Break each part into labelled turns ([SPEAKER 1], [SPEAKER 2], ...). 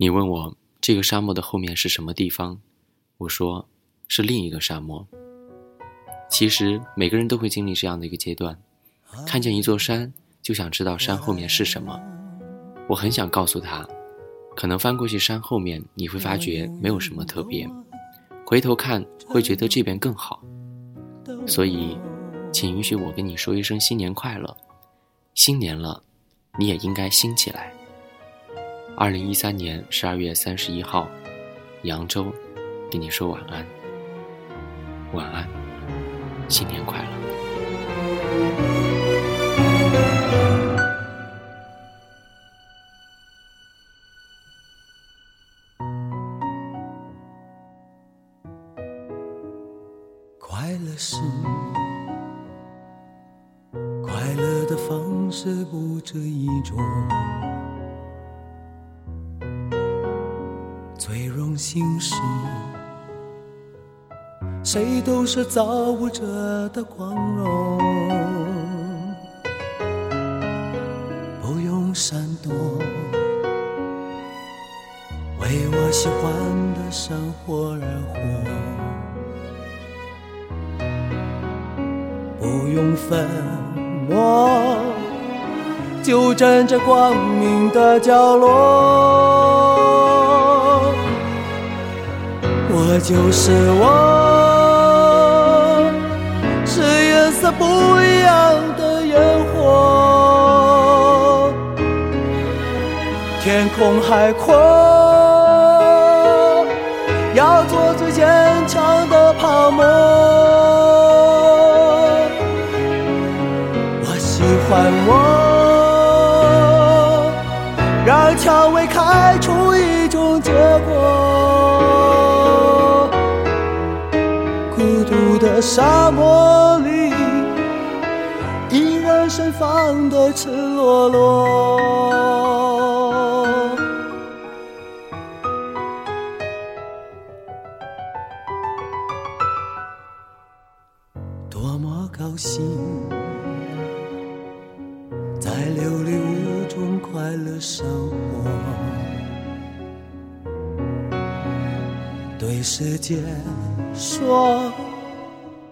[SPEAKER 1] 你问我这个沙漠的后面是什么地方，我说是另一个沙漠。其实每个人都会经历这样的一个阶段，看见一座山就想知道山后面是什么。我很想告诉他，可能翻过去山后面你会发觉没有什么特别，回头看会觉得这边更好。所以，请允许我跟你说一声新年快乐，新年了，你也应该新起来。二零一三年十二月三十一号，扬州，跟你说晚安。晚安，新年快乐。
[SPEAKER 2] 快乐是快乐的方式不止一种。最荣幸是，谁都是造物者的光荣，不用闪躲，为我喜欢的生活而活，不用粉墨，就站在光明的角落。就是我，是颜色不一样的烟火。天空海阔，要做最坚强的泡沫。我喜欢我，让蔷薇开出一种结果。的沙漠里，依然盛放的赤裸裸。多么高兴，在琉璃屋中快乐生活，对世界说。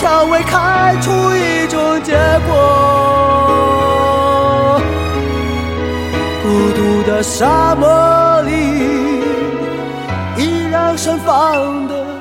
[SPEAKER 2] 蔷薇开出一种结果。孤独的沙漠里，依然盛放的。